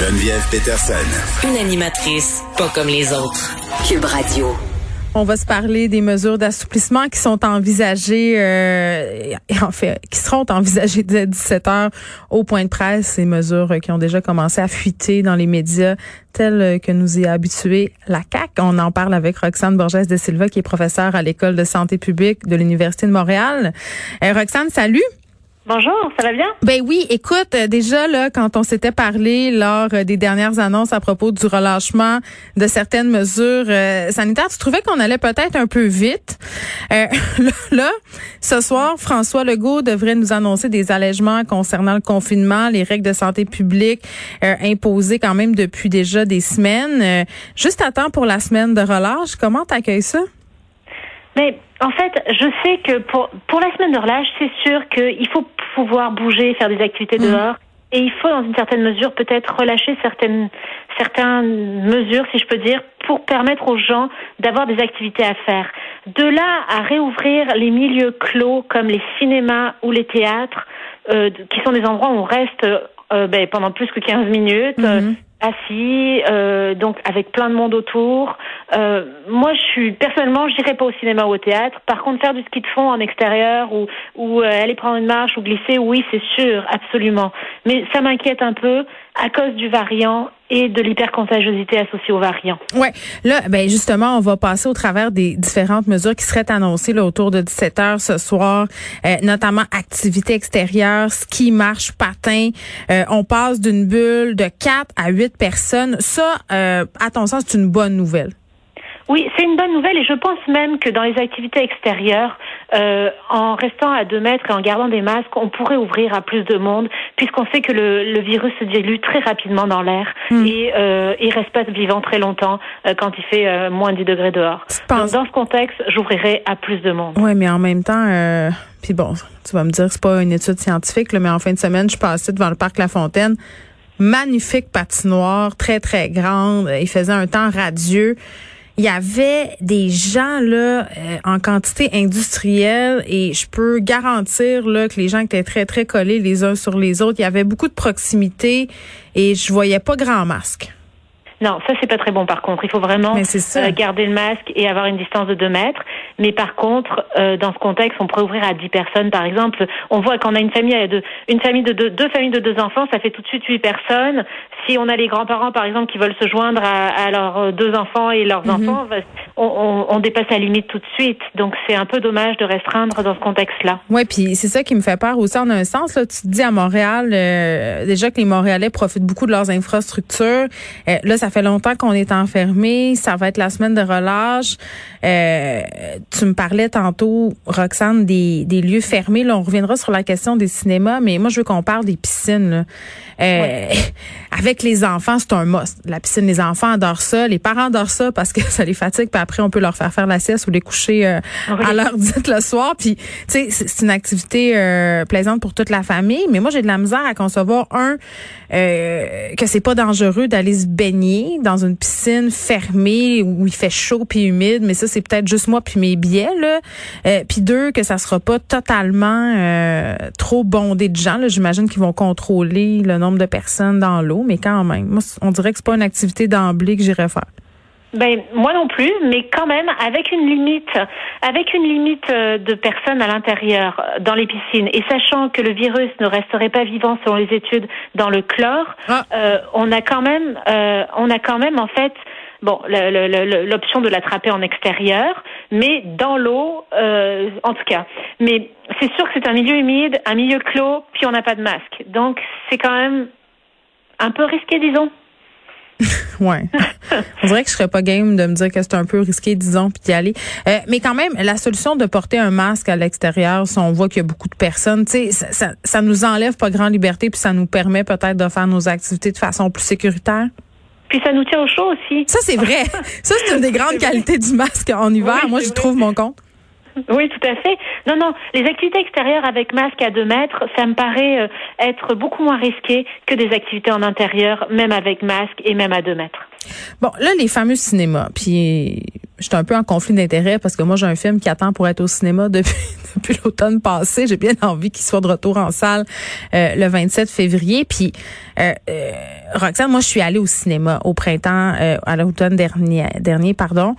Geneviève Peterson. Une animatrice pas comme les autres. Cube Radio. On va se parler des mesures d'assouplissement qui sont envisagées, euh, en fait, qui seront envisagées dès 17 heures au point de presse. Ces mesures qui ont déjà commencé à fuiter dans les médias, telles que nous y a habitué la CAC. On en parle avec Roxane Borges de Silva, qui est professeure à l'école de santé publique de l'université de Montréal. Euh, Roxane, salut. Bonjour, ça va bien? Ben oui, écoute, euh, déjà là, quand on s'était parlé lors euh, des dernières annonces à propos du relâchement de certaines mesures euh, sanitaires, tu trouvais qu'on allait peut-être un peu vite. là, ce soir, François Legault devrait nous annoncer des allègements concernant le confinement, les règles de santé publique imposées quand même depuis déjà des semaines. juste à temps pour la semaine de relâche, comment t'accueilles ça? Mais en fait, je sais que pour, pour la semaine de relâche, c'est sûr qu'il faut pouvoir bouger, faire des activités mmh. dehors. Et il faut, dans une certaine mesure, peut-être relâcher certaines, certaines mesures, si je peux dire, pour permettre aux gens d'avoir des activités à faire. De là à réouvrir les milieux clos comme les cinémas ou les théâtres, euh, qui sont des endroits où on reste euh, ben, pendant plus que 15 minutes, mmh assis, euh, donc avec plein de monde autour. Euh, moi, je suis personnellement, je n'irai pas au cinéma ou au théâtre. Par contre, faire du ski de fond en extérieur ou, ou euh, aller prendre une marche ou glisser, oui, c'est sûr, absolument. Mais ça m'inquiète un peu à cause du variant et de l'hypercontagiosité associée au variant. Ouais, là, ben justement, on va passer au travers des différentes mesures qui seraient annoncées là, autour de 17 heures ce soir, euh, notamment activité extérieure, ski, marche, patin. Euh, on passe d'une bulle de 4 à 8 personnes. Ça, euh, à ton sens, c'est une bonne nouvelle? Oui, c'est une bonne nouvelle et je pense même que dans les activités extérieures, euh, en restant à deux mètres et en gardant des masques, on pourrait ouvrir à plus de monde puisqu'on sait que le, le, virus se dilue très rapidement dans l'air hmm. et euh, il reste pas vivant très longtemps euh, quand il fait euh, moins 10 degrés dehors. Donc, dans ce contexte, j'ouvrirai à plus de monde. Oui, mais en même temps, euh, puis bon, tu vas me dire c'est pas une étude scientifique, là, mais en fin de semaine, je passais devant le parc La Fontaine magnifique patinoire, très, très grande. Il faisait un temps radieux il y avait des gens là euh, en quantité industrielle et je peux garantir là que les gens étaient très très collés les uns sur les autres. Il y avait beaucoup de proximité et je voyais pas grand masque. Non, ça c'est pas très bon par contre. Il faut vraiment euh, garder le masque et avoir une distance de deux mètres. Mais par contre, euh, dans ce contexte, on pourrait ouvrir à 10 personnes par exemple. On voit qu'on a une famille de une famille de deux, deux, familles de deux enfants, ça fait tout de suite huit personnes. Si on a les grands-parents par exemple qui veulent se joindre à, à leurs deux enfants et leurs mhm. enfants, on, on, on, dépasse la limite tout de suite. Donc c'est un peu dommage de restreindre dans ce contexte-là. Ouais, puis c'est ça qui me fait peur aussi en un sens. Là, tu te dis à Montréal euh, déjà que les Montréalais profitent beaucoup de leurs infrastructures. là, ça fait longtemps qu'on est enfermé. Ça va être la semaine de relâche. Euh, tu me parlais tantôt, Roxane, des, des lieux fermés. Là, on reviendra sur la question des cinémas, mais moi, je veux qu'on parle des piscines. Euh, avec les enfants, c'est un must. La piscine, les enfants adorent ça. Les parents adorent ça parce que ça les fatigue. Puis après, on peut leur faire faire la sieste ou les coucher euh, à l'heure dite le soir. Puis, tu sais, c'est une activité plaisante pour toute la famille. Mais moi, j'ai de la misère à concevoir, un, que c'est pas dangereux d'aller se baigner dans une piscine fermée où il fait chaud puis humide, mais ça c'est peut-être juste moi puis mes biais là. Euh, puis deux que ça sera pas totalement euh, trop bondé de gens. J'imagine qu'ils vont contrôler le nombre de personnes dans l'eau, mais quand même, moi on dirait que c'est pas une activité d'emblée que j'irais faire. Ben moi non plus, mais quand même avec une limite, avec une limite euh, de personnes à l'intérieur euh, dans les piscines et sachant que le virus ne resterait pas vivant selon les études dans le chlore, ah. euh, on a quand même, euh, on a quand même en fait. Bon, l'option de l'attraper en extérieur, mais dans l'eau, euh, en tout cas. Mais c'est sûr que c'est un milieu humide, un milieu clos, puis on n'a pas de masque. Donc c'est quand même un peu risqué, disons. ouais. On dirait que je serais pas game de me dire que c'est un peu risqué, disons, puis d'y aller. Euh, mais quand même, la solution de porter un masque à l'extérieur, si on voit qu'il y a beaucoup de personnes, tu sais, ça, ça, ça, nous enlève pas grande liberté, puis ça nous permet peut-être de faire nos activités de façon plus sécuritaire. Puis ça nous tient au chaud aussi. Ça, c'est vrai. ça, c'est une des grandes qualités du masque en hiver. Moi, je trouve mon compte. Oui, tout à fait. Non, non, les activités extérieures avec masque à deux mètres, ça me paraît euh, être beaucoup moins risqué que des activités en intérieur, même avec masque et même à deux mètres. Bon, là, les fameux cinémas, puis je suis un peu en conflit d'intérêts parce que moi, j'ai un film qui attend pour être au cinéma depuis, depuis l'automne passé. J'ai bien envie qu'il soit de retour en salle euh, le 27 février. Puis, euh, euh, Roxane, moi, je suis allée au cinéma au printemps, à l'automne dernier, dernier, pardon.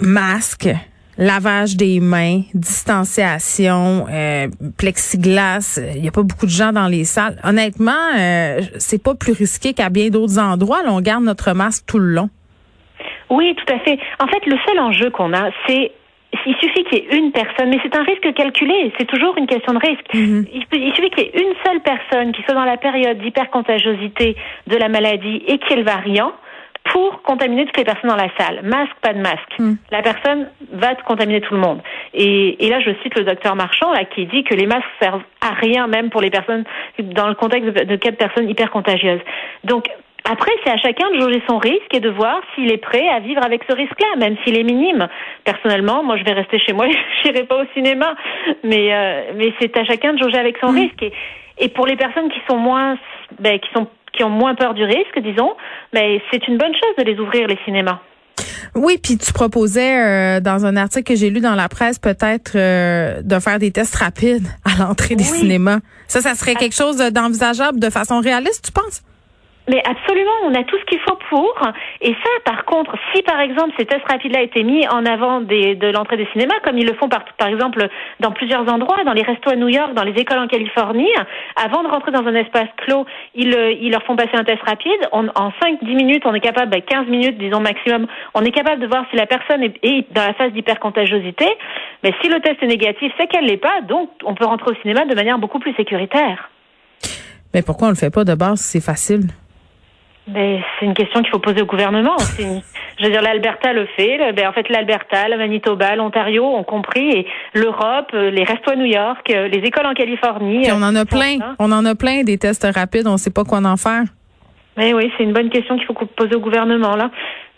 Masque, lavage des mains, distanciation, euh, plexiglas. Il n'y a pas beaucoup de gens dans les salles. Honnêtement, euh, c'est pas plus risqué qu'à bien d'autres endroits. Là, on garde notre masque tout le long. Oui, tout à fait. En fait, le seul enjeu qu'on a, c'est il suffit qu'il y ait une personne, mais c'est un risque calculé, c'est toujours une question de risque. Mhm. il, suffit qu'il y ait une seule personne qui soit dans la période d'hypercontagiosité de la maladie et qui ait le variant pour contaminer toutes les personnes dans la salle. Masque, pas de masque. Mhm. La personne va contaminer tout le monde. Et, et là, je cite le docteur Marchand là, qui dit que les masques servent à rien, même pour les personnes dans le contexte de, de cas de personnes hypercontagieuses. Donc, après, c'est à chacun de jauger son risque et de voir s'il est prêt à vivre avec ce risque-là, même s'il est minime. Personnellement, moi, je vais rester chez moi, je n'irai pas au cinéma, mais euh, mais c'est à chacun de jauger avec son Mm. risque. Et, et pour les personnes qui sont moins, ben, qui sont qui ont moins peur du risque, disons, ben, c'est une bonne chose de les ouvrir les cinémas. Oui, puis tu proposais euh, dans un article que j'ai lu dans la presse peut-être euh, de faire des tests rapides à l'entrée des cinémas. Ça, ça serait quelque chose d'envisageable de façon réaliste, tu penses? Mais absolument, on a tout ce qu'il faut pour. Et ça, par contre, si par exemple ces tests rapides-là étaient mis en avant de l'entrée des cinémas, comme ils le font par, exemple dans plusieurs endroits, dans les restos à New York, dans les écoles en Californie, avant de rentrer dans un espace clos, ils, euh, leur font passer un test rapide. En 5-10 minutes, on est capable, ben, 15 minutes disons maximum, on est capable de voir si la personne est, dans la phase d'hypercontagiosité. Mais si le test est négatif, c'est qu'elle l'est pas, donc on peut rentrer au cinéma de manière beaucoup plus sécuritaire. Mais pourquoi on le fait pas? De base c'est facile? Ben, c'est une question qu'il faut poser au gouvernement. Une- Je veux dire, l'Alberta le fait. Ben, en fait, l'Alberta, le Manitoba, l'Ontario ont compris. Et l'Europe, euh, les restos à New York, euh, les écoles en Californie. Puis on en euh, a font plein. ça. On en a plein des tests rapides. On sait pas quoi en faire. Mais oui, c'est une bonne question qu'il faut poser au gouvernement là.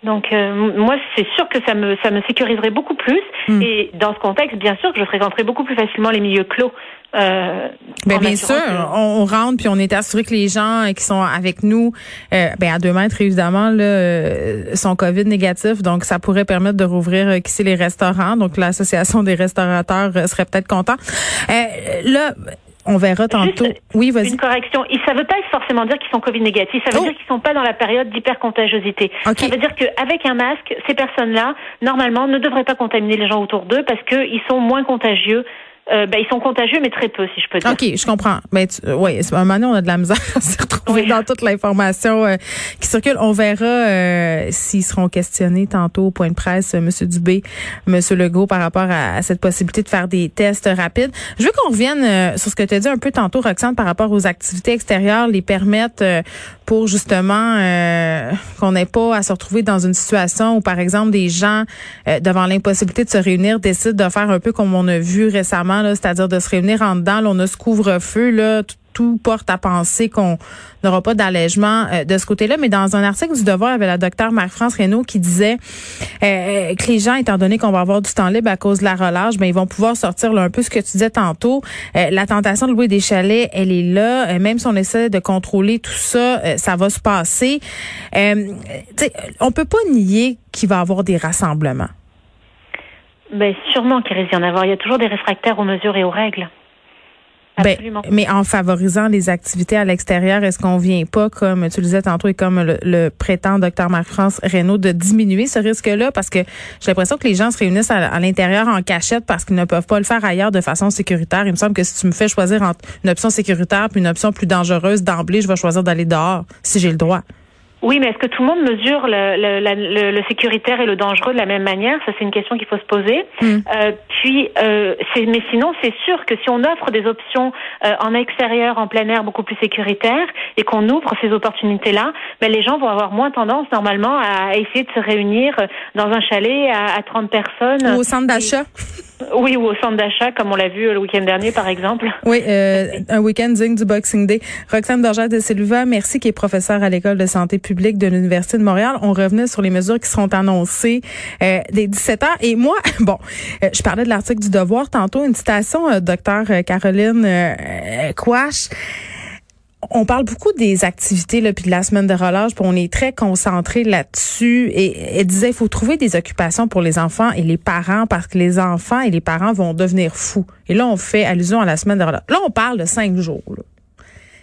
Donc euh, moi, c'est sûr que ça me ça me sécuriserait beaucoup plus. Hmm. Et dans ce contexte, bien sûr que je fréquenterais beaucoup plus facilement les milieux clos. Euh, Ben, en bien sûr, que- on, on rentre puis on est assuré que les gens euh, qui sont avec nous, euh, ben à deux mètres évidemment, là, euh, sont Covid négatifs, donc ça pourrait permettre de rouvrir euh, qui sait, les restaurants. Donc l'association des restaurateurs serait peut-être content. Euh, là, on verra tantôt. Juste oui, vas-y. Une correction. Et ça ne veut pas forcément dire qu'ils sont Covid négatifs. Ça veut Oh. dire qu'ils sont pas dans la période d'hypercontagiosité. Ok. Ça veut dire qu'avec un masque, ces personnes-là, normalement, ne devraient pas contaminer les gens autour d'eux parce qu'ils sont moins contagieux. Euh, ben, ils sont contagieux, mais très peu, si je peux dire. OK, je comprends. Mais tu, euh, c'est- à un moment donné, on a de la misère à se retrouver Oui. dans toute l'information euh, qui circule. On verra euh, s'ils seront questionnés tantôt au point de presse, euh, Monsieur Dubé, Monsieur Legault, par rapport à, à cette possibilité de faire des tests rapides. Je veux qu'on revienne euh, sur ce que tu as dit un peu tantôt, Roxane, par rapport aux activités extérieures, les permettre euh, pour justement euh, qu'on n'ait pas à se retrouver dans une situation où, par exemple, des gens, euh, devant l'impossibilité de se réunir, décident de faire un peu comme on a vu récemment, c'est-à-dire de se réunir en dedans. On a ce couvre-feu, tout, porte à penser qu'on n'aura pas d'allègement euh, de ce côté-là. Mais dans un article du Devoir, il y avait la docteure Marie-France Reynaud qui disait euh, que les gens, étant donné qu'on va avoir du temps libre à cause de la relâche, ben ils vont pouvoir sortir là, un peu ce que tu disais tantôt. Euh, la tentation de louer des chalets, elle est là. Euh, même si on essaie de contrôler tout ça, euh, ça va se passer. Euh, sais, on peut pas nier qu'il va y avoir des rassemblements. Ben, sûrement qu'il risque d'y en avoir. Il y a toujours des réfractaires aux mesures et aux règles. Ben, Absolument. mais en favorisant les activités à l'extérieur, est-ce qu'on vient pas, comme tu le disais tantôt et comme le, le prétend docteur Marc-France Reynaud, de diminuer ce risque-là? Parce que j'ai l'impression que les gens se réunissent à, à l'intérieur en cachette parce qu'ils ne peuvent pas le faire ailleurs de façon sécuritaire. Il me semble que si tu me fais choisir entre une option sécuritaire puis une option plus dangereuse d'emblée, je vais choisir d'aller dehors si j'ai le droit. Oui, mais est-ce que tout le monde mesure le, le, la- le- le sécuritaire et le dangereux de la même manière? Ça, c'est une question qu'il faut se poser. Mm. Euh, puis, euh, c'est- mais sinon, c'est sûr que si on offre des options euh, en extérieur, en plein air, beaucoup plus sécuritaires, et qu'on ouvre ces opportunités-là, ben, les gens vont avoir moins tendance, normalement, à essayer de se réunir euh, dans un chalet à, à 30 personnes. Ou au centre d'achat? Oui, ou au centre d'achat, comme on l'a vu euh, le week-end dernier, par exemple. Oui, euh, un week-end digne du Boxing Day. Roxane Dorjard de Silva, merci, qui est professeure à l'École de santé publique de l'Université de Montréal. On revenait sur les mesures qui seront annoncées euh, dès 17 heures. Et moi, bon, euh, je parlais de l'article du Devoir tantôt, une citation, euh, docteur Caroline euh, Quash. On parle beaucoup des activités là, puis de la semaine de relâche, puis on est très concentré là-dessus. Et elle disait, il faut trouver des occupations pour les enfants et les parents parce que les enfants et les parents vont devenir fous. Et là, on fait allusion à la semaine de relâche. Là, on parle de cinq jours.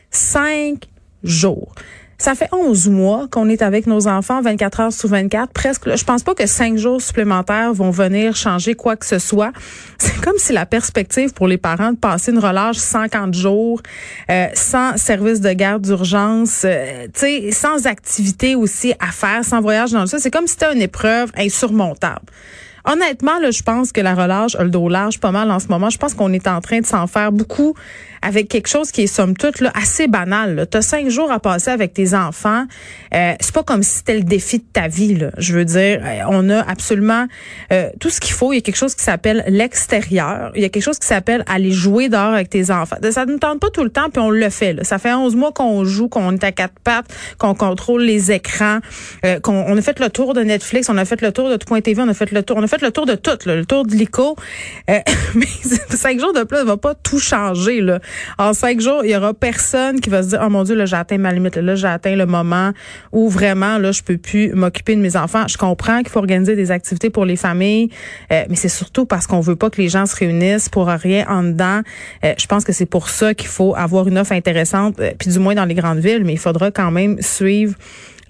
Cinq jours. Ça fait 11 mois qu'on est avec nos enfants 24 heures sur 24. Presque, je pense pas que cinq jours supplémentaires vont venir changer quoi que ce soit. C'est comme si la perspective pour les parents de passer une relâche 50 jours, euh, sans service de garde d'urgence, euh, sans activité aussi à faire, sans voyage dans le ça, c'est comme si c'était une épreuve insurmontable. Honnêtement, là, je pense que la relâche le dos large pas mal en ce moment. Je pense qu'on est en train de s'en faire beaucoup avec quelque chose qui est somme toute là, assez banal. Tu as cinq jours à passer avec tes enfants. Euh, c'est pas comme si c'était le défi de ta vie. Là. Je veux dire, euh, on a absolument euh, tout ce qu'il faut. Il y a quelque chose qui s'appelle l'extérieur. Il y a quelque chose qui s'appelle aller jouer dehors avec tes enfants. Ça ne tente pas tout le temps, puis on le fait. Là. Ça fait 11 mois qu'on joue, qu'on est à quatre pattes, qu'on contrôle les écrans, euh, qu'on on a fait le tour de Netflix, on a fait le tour de Tout TV, on a fait le tour, on a fait le tour de tout, le tour de l'ICO. Euh, mais cinq jours de plus va pas tout changer. Là. En cinq jours, il y aura personne qui va se dire, oh mon Dieu, là, j'ai atteint ma limite. Là, j'ai le moment où vraiment, là, je peux plus m'occuper de mes enfants. Je comprends qu'il faut organiser des activités pour les familles, euh, mais c'est surtout parce qu'on veut pas que les gens se réunissent pour rien en dedans. Euh, je pense que c'est pour ça qu'il faut avoir une offre intéressante, puis du moins dans les grandes villes, mais il faudra quand même suivre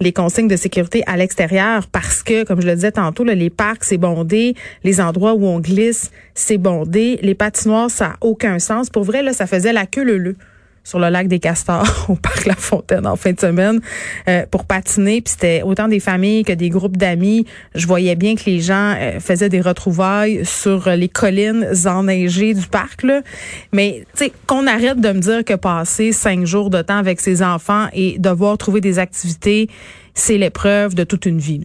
les consignes de sécurité à l'extérieur parce que, comme je le disais tantôt, les parcs, c'est bondé, les endroits où on glisse, c'est bondé, les patinoires, ça n'a aucun sens. Pour vrai, là, ça faisait la queue le le sur le lac des Castors au parc La Fontaine en fin de semaine euh, pour patiner. Puis c'était autant des familles que des groupes d'amis. Je voyais bien que les gens euh, faisaient des retrouvailles sur les collines enneigées du parc. Là. Mais qu'on arrête de me dire que passer cinq jours de temps avec ses enfants et devoir trouver des activités, c'est l'épreuve de toute une vie.